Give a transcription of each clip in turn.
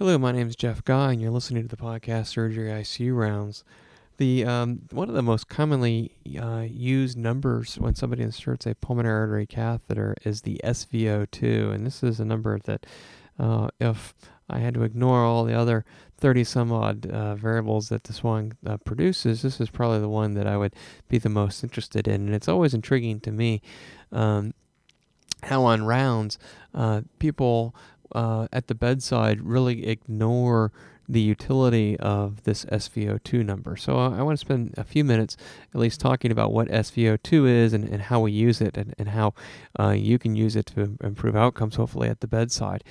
Hello, my name is Jeff Guy, and you're listening to the podcast Surgery ICU Rounds. The um, one of the most commonly uh, used numbers when somebody inserts a pulmonary artery catheter is the SVO2, and this is a number that, uh, if I had to ignore all the other 30 some odd uh, variables that this one uh, produces, this is probably the one that I would be the most interested in, and it's always intriguing to me. Um, how on rounds uh, people uh, at the bedside really ignore the utility of this SVO2 number. So uh, I want to spend a few minutes at least talking about what SVO2 is and, and how we use it and, and how uh, you can use it to improve outcomes, hopefully, at the bedside.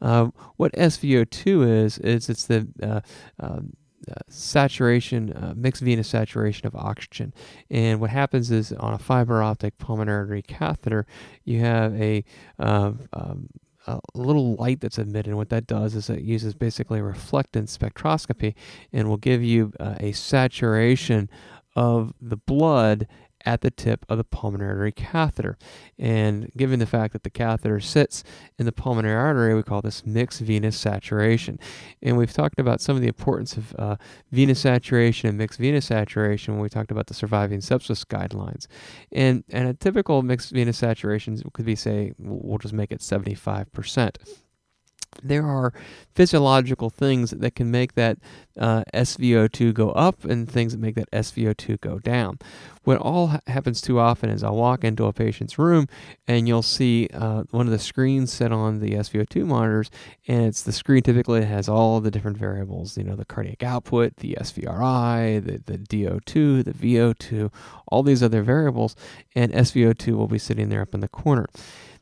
Uh, what SVO2 is, is it's the uh, um, uh, saturation, uh, mixed venous saturation of oxygen. And what happens is on a fiber optic pulmonary catheter, you have a uh, um, a little light that's emitted. And what that does is it uses basically reflectance spectroscopy and will give you uh, a saturation of the blood at the tip of the pulmonary artery catheter. And given the fact that the catheter sits in the pulmonary artery, we call this mixed venous saturation. And we've talked about some of the importance of uh, venous saturation and mixed venous saturation when we talked about the surviving sepsis guidelines. And, and a typical mixed venous saturation could be, say, we'll just make it 75% there are physiological things that can make that uh, SVO2 go up and things that make that SVO2 go down. What all ha- happens too often is I'll walk into a patient's room and you'll see uh, one of the screens set on the SVO2 monitors, and it's the screen typically has all the different variables, you know, the cardiac output, the SVRI, the, the DO2, the VO2, all these other variables, and SVO2 will be sitting there up in the corner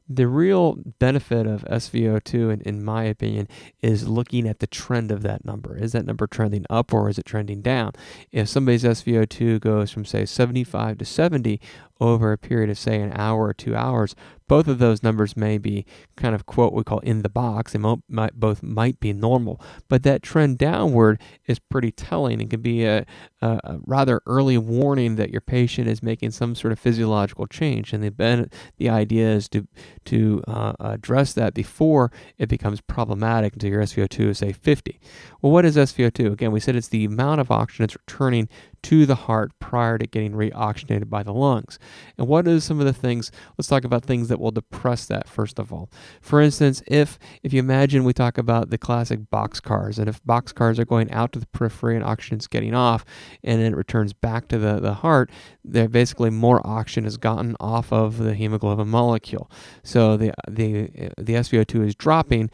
the real benefit of SVO2, in, in my opinion, is looking at the trend of that number. Is that number trending up or is it trending down? If somebody's SVO2 goes from, say, 75 to 70 over a period of, say, an hour or two hours, both of those numbers may be kind of quote we call in the box. They might, both might be normal, but that trend downward is pretty telling and can be a, a, a, rather early warning that your patient is making some sort of physiological change. And the the idea is to to uh, address that before it becomes problematic until your SVO2 is say 50. Well, what is SVO2? Again, we said it's the amount of oxygen that's returning to the heart prior to getting reoxygenated by the lungs. And what are some of the things? Let's talk about things that will depress that first of all. For instance, if if you imagine we talk about the classic box cars, and if box cars are going out to the periphery and oxygen's getting off, and then it returns back to the, the heart, there basically more oxygen is gotten off of the hemoglobin molecule. So the the the SVO2 is dropping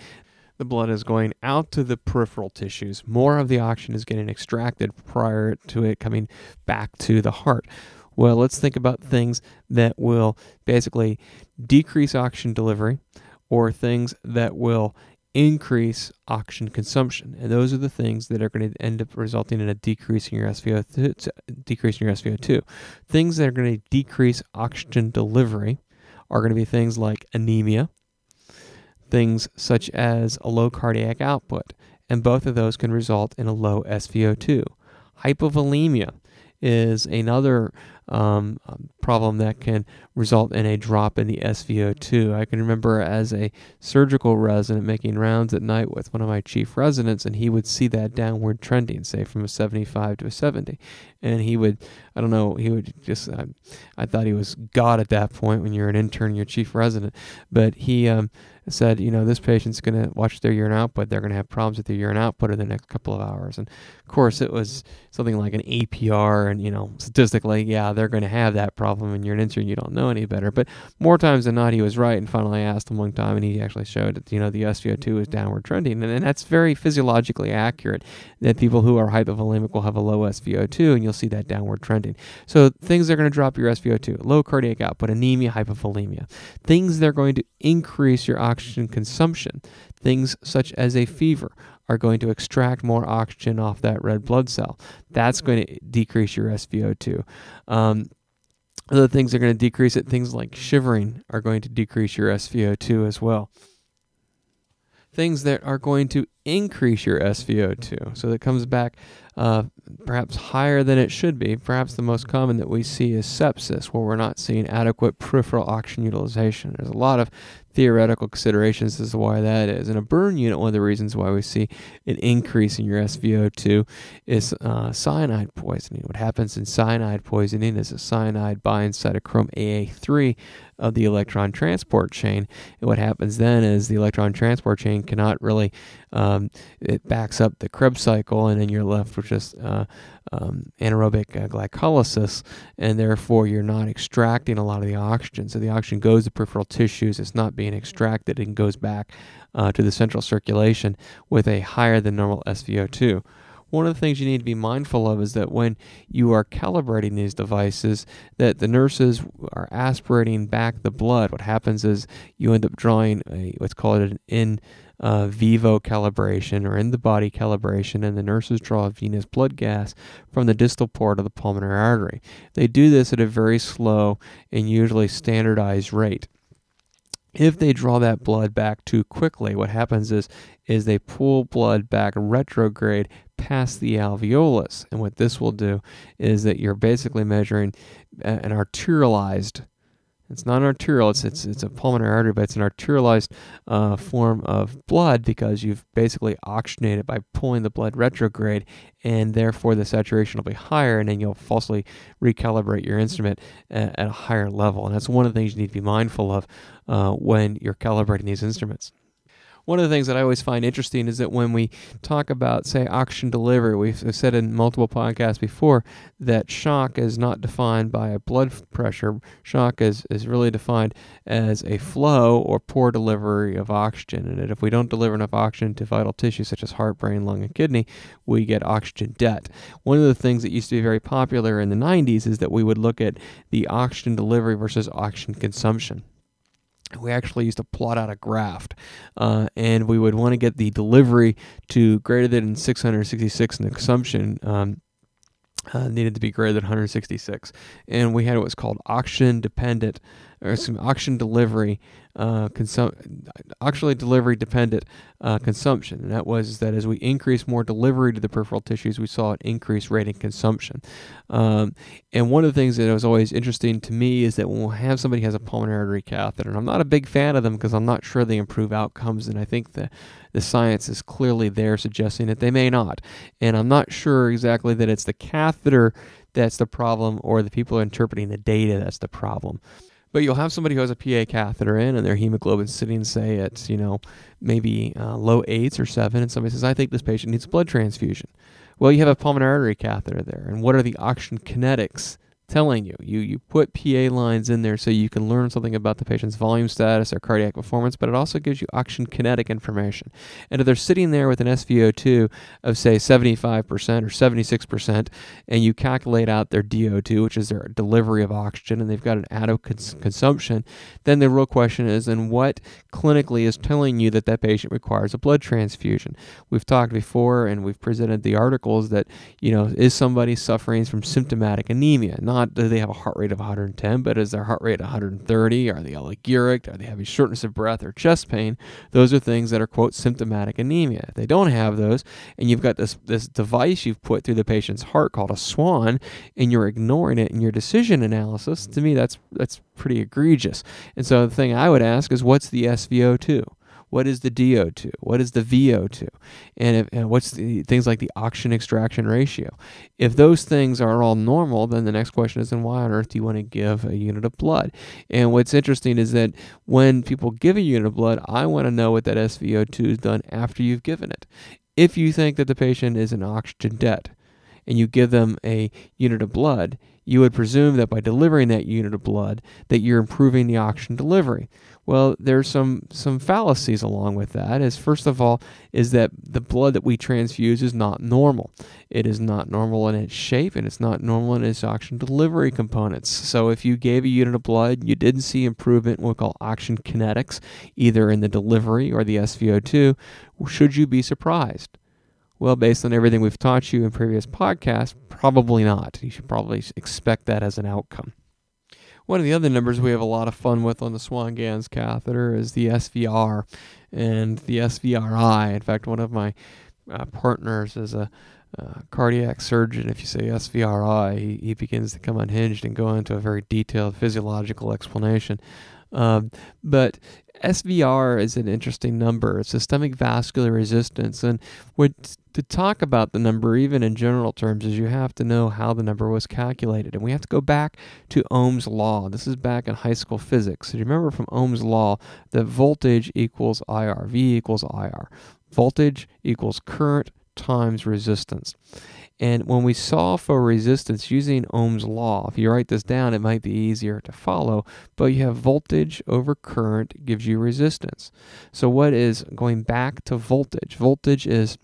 the blood is going out to the peripheral tissues. More of the oxygen is getting extracted prior to it coming back to the heart. Well, let's think about things that will basically decrease oxygen delivery or things that will increase oxygen consumption. And those are the things that are going to end up resulting in a decrease in your SVO2, decrease in your SVO2. Things that are going to decrease oxygen delivery are going to be things like anemia, things such as a low cardiac output, and both of those can result in a low SVO2. Hypovolemia is another um, problem that can result in a drop in the SVO2. I can remember as a surgical resident making rounds at night with one of my chief residents, and he would see that downward trending, say from a 75 to a 70. And he would, I don't know, he would just, I, I thought he was God at that point when you're an intern, you're chief resident. But he um, said, you know, this patient's going to watch their urine output. They're going to have problems with their urine output in the next couple of hours. And of course, it was something like an APR, and, you know, statistically, yeah, they're going to have that problem and you're an intern, you don't know any better. But more times than not, he was right. And finally, I asked him one time, and he actually showed that, you know, the SVO2 is downward trending. And, and that's very physiologically accurate that people who are hypovolemic will have a low SVO2, and you'll see that downward trending. So things that are going to drop your SVO2, low cardiac output, anemia, hypovolemia. Things that are going to increase your oxygen consumption, things such as a fever are going to extract more oxygen off that red blood cell. That's going to decrease your SVO2. Um, other things that are going to decrease it, things like shivering, are going to decrease your SVO2 as well. Things that are going to increase your SVO2. So that comes back uh, perhaps higher than it should be. Perhaps the most common that we see is sepsis, where we're not seeing adequate peripheral oxygen utilization. There's a lot of theoretical considerations as to why that is. In a burn unit, one of the reasons why we see an increase in your SVO2 is uh, cyanide poisoning. What happens in cyanide poisoning is a cyanide binds cytochrome AA3 of the electron transport chain. And what happens then is the electron transport chain cannot really, um, it backs up the Krebs cycle, and then you're left with just uh, um, anaerobic uh, glycolysis, and therefore you're not extracting a lot of the oxygen. So the oxygen goes to peripheral tissues, it's not being extracted, and goes back uh, to the central circulation with a higher than normal SVO2 one of the things you need to be mindful of is that when you are calibrating these devices that the nurses are aspirating back the blood. What happens is you end up drawing a, what's called an in uh, vivo calibration or in the body calibration, and the nurses draw a venous blood gas from the distal port of the pulmonary artery. They do this at a very slow and usually standardized rate if they draw that blood back too quickly, what happens is is they pull blood back retrograde past the alveolus, and what this will do is that you're basically measuring an arterialized it's not arterial. It's it's it's a pulmonary artery, but it's an arterialized uh, form of blood because you've basically oxygenated by pulling the blood retrograde, and therefore the saturation will be higher, and then you'll falsely recalibrate your instrument at, at a higher level. And that's one of the things you need to be mindful of uh, when you're calibrating these instruments one of the things that I always find interesting is that when we talk about, say, oxygen delivery, we've said in multiple podcasts before that shock is not defined by a blood pressure. Shock is, is really defined as a flow or poor delivery of oxygen. And if we don't deliver enough oxygen to vital tissues such as heart, brain, lung, and kidney, we get oxygen debt. One of the things that used to be very popular in the 90s is that we would look at the oxygen delivery versus oxygen consumption we actually used to plot out a graph uh, and we would want to get the delivery to greater than 666 and the consumption um, uh, needed to be greater than 166 and we had what's called oxygen dependent or some oxygen delivery uh, consum- actually delivery dependent uh, consumption. And that was that as we increase more delivery to the peripheral tissues, we saw an increased rate in consumption. Um, and one of the things that was always interesting to me is that when we have somebody has a pulmonary artery catheter, and I'm not a big fan of them because I'm not sure they improve outcomes, and I think the the science is clearly there suggesting that they may not. And I'm not sure exactly that it's the catheter that's the problem or the people interpreting the data that's the problem. But you'll have somebody who has a PA catheter in and their hemoglobin sitting, say, at, you know, maybe uh, low eights or seven, and somebody says, I think this patient needs blood transfusion. Well, you have a pulmonary artery catheter there, and what are the oxygen kinetics telling you. You you put PA lines in there so you can learn something about the patient's volume status or cardiac performance, but it also gives you oxygen kinetic information. And if they're sitting there with an SVO2 of say 75% or 76%, and you calculate out their DO2, which is their delivery of oxygen, and they've got an adequate cons- consumption, then the real question is, and what clinically is telling you that that patient requires a blood transfusion? We've talked before, and we've presented the articles that you know is somebody suffering from symptomatic anemia, not do they have a heart rate of 110, but is their heart rate 130? Are they oliguric? Are they having shortness of breath or chest pain? Those are things that are quote symptomatic anemia. If they don't have those, and you've got this this device you've put through the patient's heart called a swan, and you're ignoring it in your decision analysis, to me that's that's pretty egregious. And so the thing I would ask is, what's the SVO2? What is the DO2? What is the VO2? And, if, and what's the things like the oxygen extraction ratio? If those things are all normal, then the next question is, then why on earth do you want to give a unit of blood? And what's interesting is that when people give a unit of blood, I want to know what that SVO2 is done after you've given it. If you think that the patient is in oxygen debt, and you give them a unit of blood, you would presume that by delivering that unit of blood that you're improving the oxygen delivery. Well, there's some some fallacies along with that. Is first of all is that the blood that we transfuse is not normal. It is not normal in its shape and it's not normal in its oxygen delivery components. So if you gave a unit of blood, you didn't see improvement in what we call oxygen kinetics, either in the delivery or the SVO2, should you be surprised? Well, based on everything we've taught you in previous podcasts, probably not. You should probably expect that as an outcome. One of the other numbers we have a lot of fun with on the Swan Ganz catheter is the SVR and the SVRI. In fact, one of my uh, partners is a uh, cardiac surgeon, if you say SVRI, he, he, begins to come unhinged and go into a very detailed physiological explanation. Um, but SVR is an interesting number, It's systemic vascular resistance. And what, to talk about the number, even in general terms, is you have to know how the number was calculated. And we have to go back to Ohm's law. This is back in high school physics. So you remember from Ohm's law that voltage equals IR, V equals IR. Voltage equals current times resistance. And when we solve for resistance using Ohm's law, if you write this down, it might be easier to follow, but you have voltage over current gives you resistance. So, what is going back to voltage? Voltage is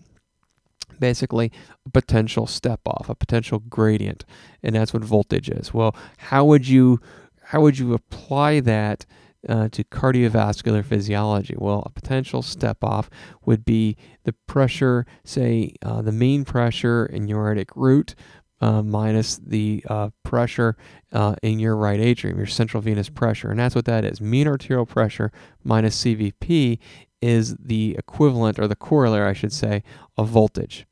basically a potential step off, a potential gradient, and that's what voltage is. Well, how would you how would you apply that uh, to cardiovascular physiology? Well, a potential step off would be the pressure, say uh, the mean pressure in your aortic root uh, minus the uh, pressure uh, in your right atrium, your central venous pressure. And that's what that is. Mean arterial pressure minus CVP is the equivalent, or the corollary, I should say, of voltage.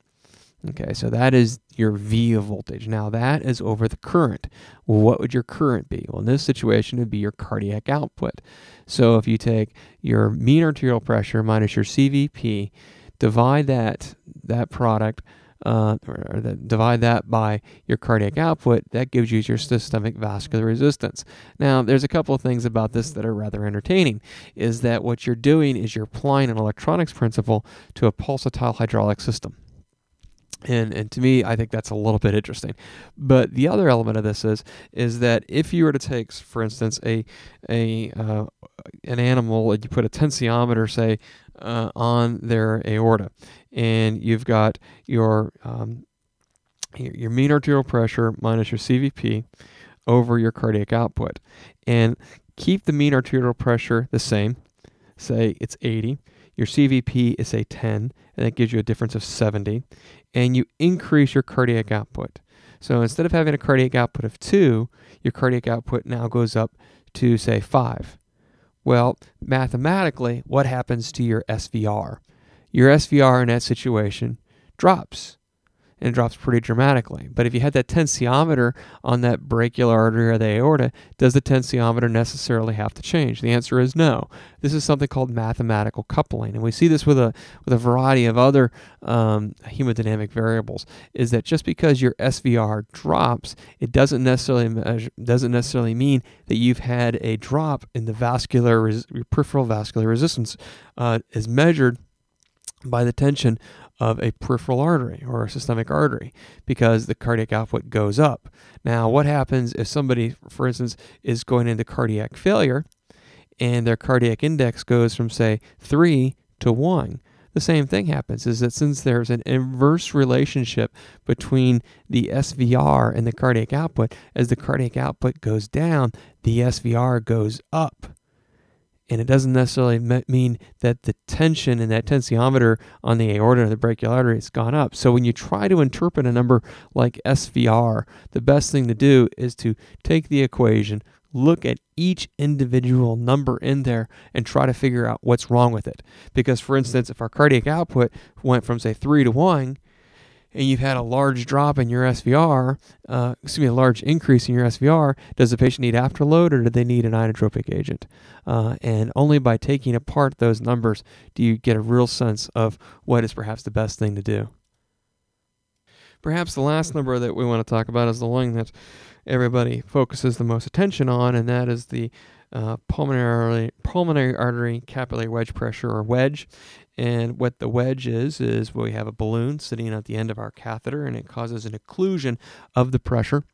Okay, so that is your V of voltage. Now that is over the current. Well, what would your current be? Well, in this situation, it would be your cardiac output. So if you take your mean arterial pressure minus your CVP, divide that that product, uh, or the, divide that by your cardiac output, that gives you your systemic vascular resistance. Now, there's a couple of things about this that are rather entertaining. Is that what you're doing is you're applying an electronics principle to a pulsatile hydraulic system. And, and to me, I think that's a little bit interesting. But the other element of this is is that if you were to take, for instance, a a uh, an animal and you put a tensiometer, say, uh, on their aorta, and you've got your um, your mean arterial pressure minus your CVP over your cardiac output, and keep the mean arterial pressure the same. Say it's 80. Your CVP is say 10, and that gives you a difference of 70 and you increase your cardiac output. So instead of having a cardiac output of two, your cardiac output now goes up to, say, five. Well, mathematically, what happens to your SVR? Your SVR in that situation drops and drops pretty dramatically. But if you had that tensiometer on that brachial artery or the aorta, does the tensiometer necessarily have to change? The answer is no. This is something called mathematical coupling, and we see this with a with a variety of other um, hemodynamic variables. Is that just because your SVR drops, it doesn't necessarily measure, doesn't necessarily mean that you've had a drop in the vascular res- peripheral vascular resistance uh, is measured by the tension of a peripheral artery or a systemic artery because the cardiac output goes up. Now, what happens if somebody, for instance, is going into cardiac failure and their cardiac index goes from, say, 3 to 1? The same thing happens is that since there's an inverse relationship between the SVR and the cardiac output, as the cardiac output goes down, the SVR goes up and it doesn't necessarily mean that the tension in that tensiometer on the aorta or the brachial artery has gone up. So when you try to interpret a number like SVR, the best thing to do is to take the equation, look at each individual number in there, and try to figure out what's wrong with it. Because, for instance, if our cardiac output went from, say, 3 to 1, and you've had a large drop in your SVR, uh, excuse me, a large increase in your SVR, does the patient need afterload or do they need an inotropic agent? Uh, and only by taking apart those numbers do you get a real sense of what is perhaps the best thing to do. Perhaps the last number that we want to talk about is the one that everybody focuses the most attention on, and that is the uh, pulmonary pulmonary artery capillary wedge pressure or wedge. And what the wedge is, is we have a balloon sitting at the end of our catheter and it causes an occlusion of the pressure.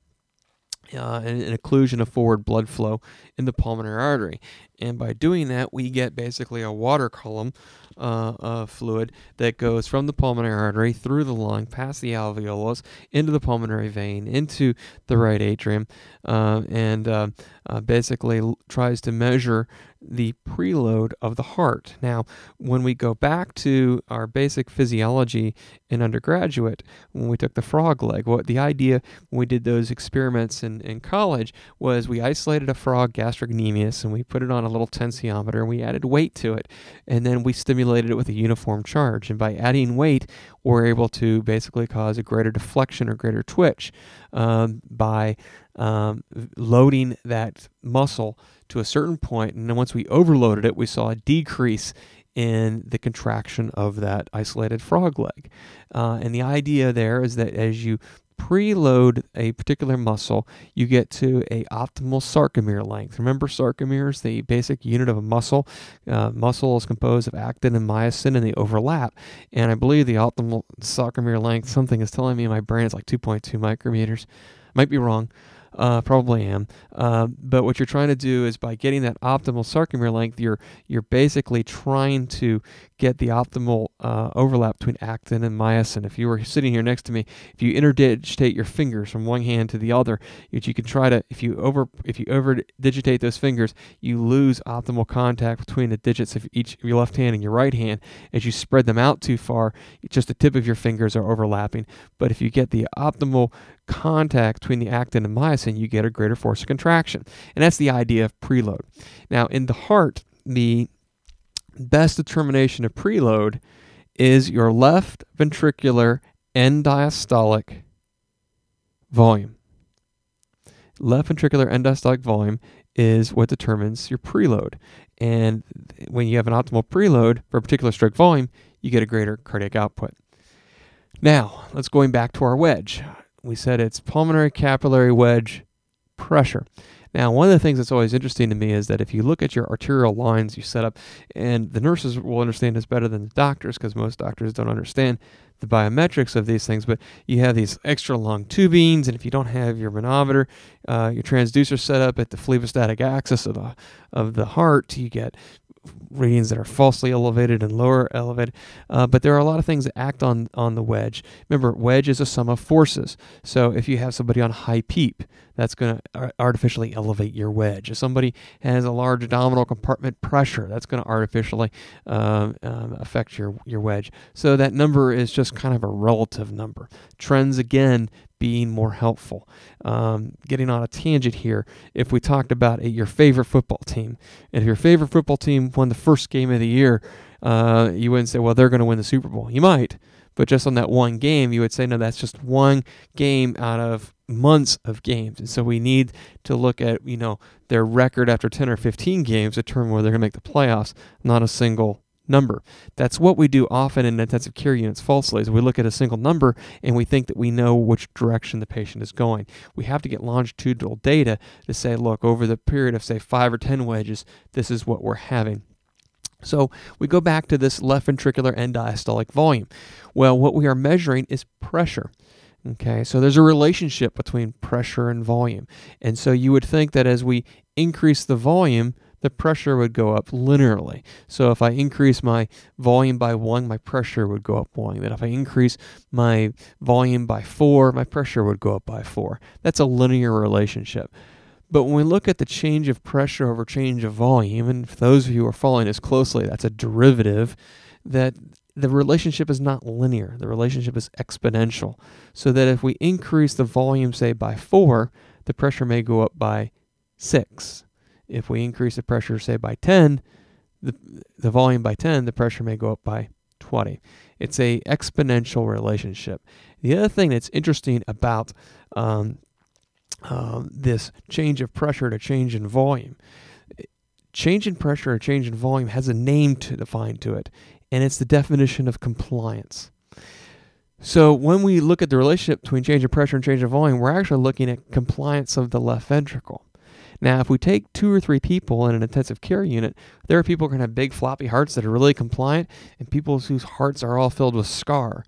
Uh, and an occlusion of forward blood flow in the pulmonary artery. And by doing that, we get basically a water column uh, of fluid that goes from the pulmonary artery through the lung, past the alveolus, into the pulmonary vein, into the right atrium, uh, and uh, uh basically tries to measure the preload of the heart. Now, when we go back to our basic physiology in undergraduate, when we took the frog leg, what the idea when we did those experiments in, in college was we isolated a frog gastrocnemius and we put it on a little tensiometer and we added weight to it. And then we stimulated stimulated it with a uniform charge. And by adding weight, we're able to basically cause a greater deflection or greater twitch um, by um, loading that muscle to a certain point. And then once we overloaded it, we saw a decrease in the contraction of that isolated frog leg. Uh, and the idea there is that as you preload a particular muscle, you get to a optimal sarcomere length. Remember, sarcomere is the basic unit of a muscle. Uh, muscle is composed of actin and myosin, and they overlap. And I believe the optimal sarcomere length, something is telling me in my brain, is like 2.2 micrometers. Might be wrong. Uh, probably am. Uh, but what you're trying to do is by getting that optimal sarcomere length, you're you're basically trying to get the optimal uh, overlap between actin and myosin. If you were sitting here next to me, if you interdigitate your fingers from one hand to the other, which you can try to, if you over if you over digitate those fingers, you lose optimal contact between the digits of each of your left hand and your right hand. As you spread them out too far, just the tip of your fingers are overlapping. But if you get the optimal contact between the actin and myosin, you get a greater force of contraction. And that's the idea of preload. Now, in the heart, the best determination of preload is your left ventricular end diastolic volume. Left ventricular end diastolic volume is what determines your preload. And when you have an optimal preload for a particular stroke volume, you get a greater cardiac output. Now, let's going back to our wedge we said it's pulmonary capillary wedge pressure. Now, one of the things that's always interesting to me is that if you look at your arterial lines you set up, and the nurses will understand this better than the doctors because most doctors don't understand the biometrics of these things, but you have these extra long tubings, and if you don't have your manometer, uh, your transducer set up at the phlebostatic axis of the, of the heart, you get readings that are falsely elevated and lower elevated. Uh, but there are a lot of things that act on on the wedge. Remember, wedge is a sum of forces. So if you have somebody on high PEEP, that's going to artificially elevate your wedge. If somebody has a large abdominal compartment pressure, that's going to artificially um, um, affect your your wedge. So that number is just kind of a relative number. Trends again being more helpful. Um, getting on a tangent here, if we talked about your favorite football team, and if your favorite football team won the first game of the year, uh, you wouldn't say, well, they're going to win the Super Bowl. You might, but just on that one game, you would say, no, that's just one game out of months of games. And so we need to look at, you know, their record after 10 or 15 games determine whether they're going to make the playoffs, not a single number. That's what we do often in intensive care units falsely is we look at a single number and we think that we know which direction the patient is going. We have to get longitudinal data to say, look, over the period of say 5 or 10 wedges, this is what we're having. So we go back to this left ventricular end diastolic volume. Well, what we are measuring is pressure. Okay, so there's a relationship between pressure and volume. And so you would think that as we increase the volume, the pressure would go up linearly. So if I increase my volume by one, my pressure would go up one. That if I increase my volume by four, my pressure would go up by four. That's a linear relationship. But when we look at the change of pressure over change of volume, and for those of you who are following this closely, that's a derivative, that the relationship is not linear. The relationship is exponential. So that if we increase the volume, say, by four, the pressure may go up by six if we increase the pressure, say by 10, the, the volume by 10, the pressure may go up by 20. It's a exponential relationship. The other thing that's interesting about um, um, this change of pressure to change in volume, change in pressure or change in volume has a name to define to it, and it's the definition of compliance. So when we look at the relationship between change of pressure and change of volume, we're actually looking at compliance of the left ventricle. Now, if we take two or three people in an intensive care unit, there are people who to have big floppy hearts that are really compliant, and people whose hearts are all filled with scar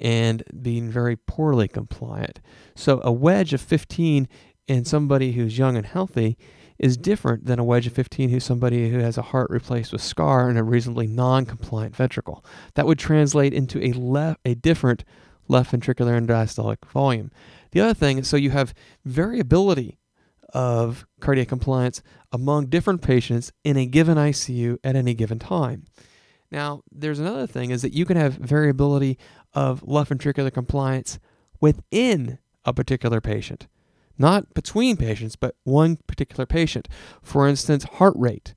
and being very poorly compliant. So a wedge of 15 in somebody who's young and healthy is different than a wedge of 15 who's somebody who has a heart replaced with scar and a reasonably non-compliant ventricle. That would translate into a left a different left ventricular end diastolic volume. The other thing is so you have variability of cardiac compliance among different patients in a given ICU at any given time. Now, there's another thing is that you can have variability of left ventricular compliance within a particular patient, not between patients, but one particular patient. For instance, heart rate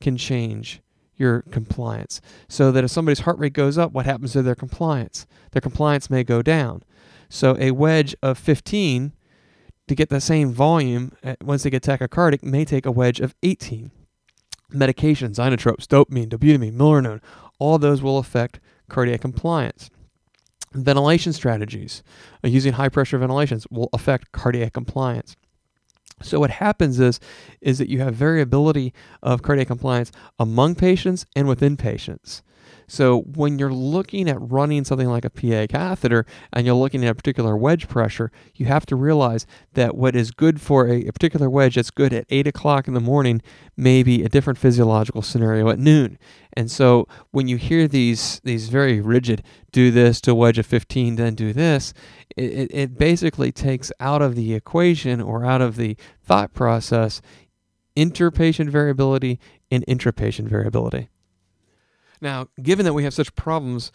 can change your compliance. So that if somebody's heart rate goes up, what happens to their compliance? Their compliance may go down. So a wedge of 15 to get the same volume once they get tachycardic may take a wedge of 18. Medications, inotropes, dopamine, dobutamine, milrinone, all those will affect cardiac compliance. Ventilation strategies, uh, using high pressure ventilations, will affect cardiac compliance. So what happens is is that you have variability of cardiac compliance among patients and within patients. So when you're looking at running something like a PA catheter and you're looking at a particular wedge pressure, you have to realize that what is good for a, a particular wedge that's good at 8 o'clock in the morning may be a different physiological scenario at noon. And so when you hear these these very rigid, do this to wedge of 15, then do this, it, it basically takes out of the equation or out of the thought process interpatient variability and intrapatient variability. Now, given that we have such problems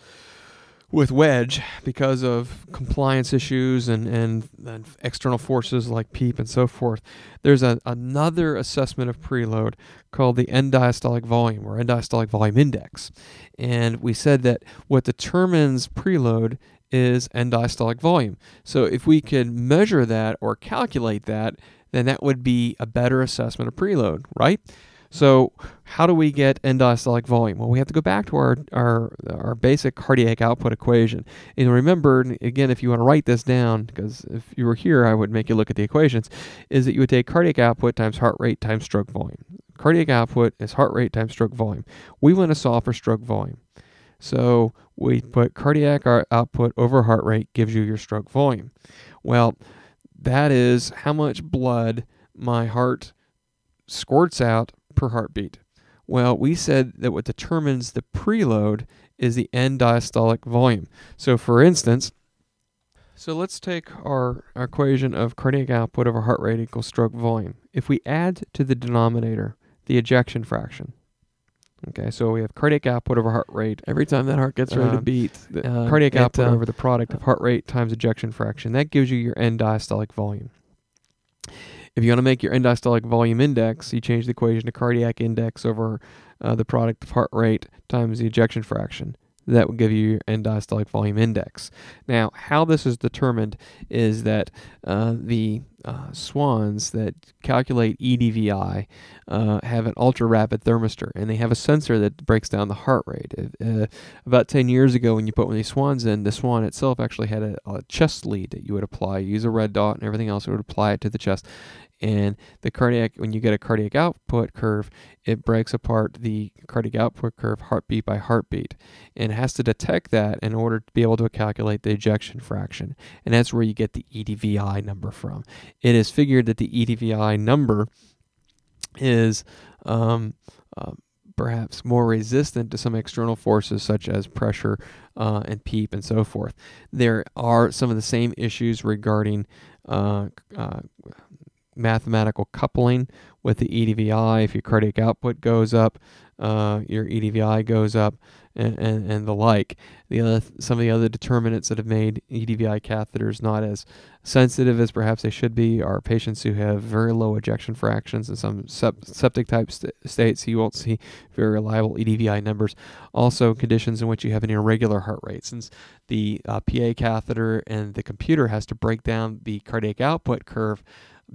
with Wedge because of compliance issues and, and, and external forces like PEEP and so forth, there's a, another assessment of preload called the end diastolic volume or end diastolic volume index. And we said that what determines preload is end diastolic volume. So if we could measure that or calculate that, then that would be a better assessment of preload, right? So, how do we get end diastolic volume? Well, we have to go back to our, our, our basic cardiac output equation. And remember, again, if you want to write this down, because if you were here, I would make you look at the equations, is that you would take cardiac output times heart rate times stroke volume. Cardiac output is heart rate times stroke volume. We want to solve for stroke volume. So we put cardiac output over heart rate gives you your stroke volume. Well, that is how much blood my heart squirts out per heartbeat. Well, we said that what determines the preload is the end diastolic volume. So, for instance, so let's take our, our equation of cardiac output over heart rate equals stroke volume. If we add to the denominator the ejection fraction, okay, so we have cardiac output over heart rate. Every time that heart gets ready to um, beat, the uh, cardiac output uh, over the product of heart rate times ejection fraction, that gives you your end diastolic volume. If you want to make your end diastolic volume index, you change the equation to cardiac index over uh, the product of heart rate times the ejection fraction. That would give you your end diastolic volume index. Now, how this is determined is that uh, the uh, swans that calculate EDVI uh, have an ultra rapid thermistor and they have a sensor that breaks down the heart rate. Uh, about 10 years ago, when you put one of these swans in, the swan itself actually had a, a chest lead that you would apply. You use a red dot and everything else, it would apply it to the chest and the cardiac when you get a cardiac output curve it breaks apart the cardiac output curve heartbeat by heartbeat. And it has to detect that in order to be able to calculate the ejection fraction. And that's where you get the edvi number from. It is figured that the edvi number is um, uh, perhaps more resistant to some external forces such as pressure uh, and PEEP and so forth. There are some of the same issues regarding uh, uh mathematical coupling with the EDVI. If your cardiac output goes up, uh, your EDVI goes up, and, and, and the like. The other, some of the other determinants that have made EDVI catheters not as sensitive as perhaps they should be are patients who have very low ejection fractions in some septic type st- states. You won't see very reliable EDVI numbers. Also, conditions in which you have an irregular heart rate, since the uh, PA catheter and the computer has to break down the cardiac output curve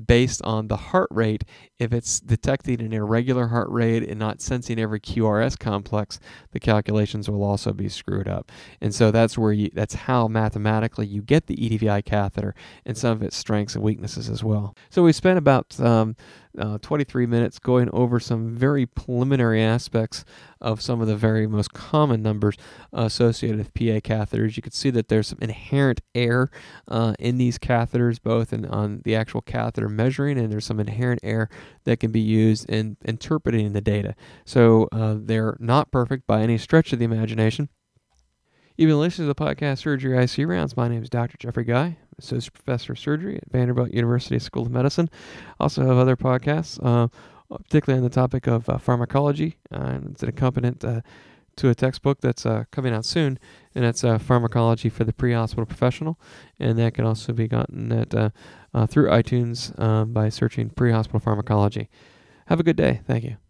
based on the heart rate. If it's detecting an irregular heart rate and not sensing every QRS complex, the calculations will also be screwed up. And so that's where you that's how mathematically you get the EDVI catheter and some of its strengths and weaknesses as well. So we spent about um, uh, 23 minutes going over some very preliminary aspects of some of the very most common numbers associated with PA catheters. You can see that there's some inherent error uh, in these catheters, both in, on the actual catheter measuring, and there's some inherent error that can be used in interpreting the data. So uh, they're not perfect by any stretch of the imagination. You've been listening to the podcast Surgery ICU Rounds. My name is Dr. Jeffrey Guy, Associate Professor of Surgery at Vanderbilt University School of Medicine. Also have other podcasts, uh, particularly on the topic of uh, pharmacology. Uh, it's an accompaniment uh, to a textbook that's uh, coming out soon, and that's uh, Pharmacology for the Pre-Hospital Professional. And that can also be gotten at through iTunes um, by searching Pre-Hospital Pharmacology. Have a good day. Thank you.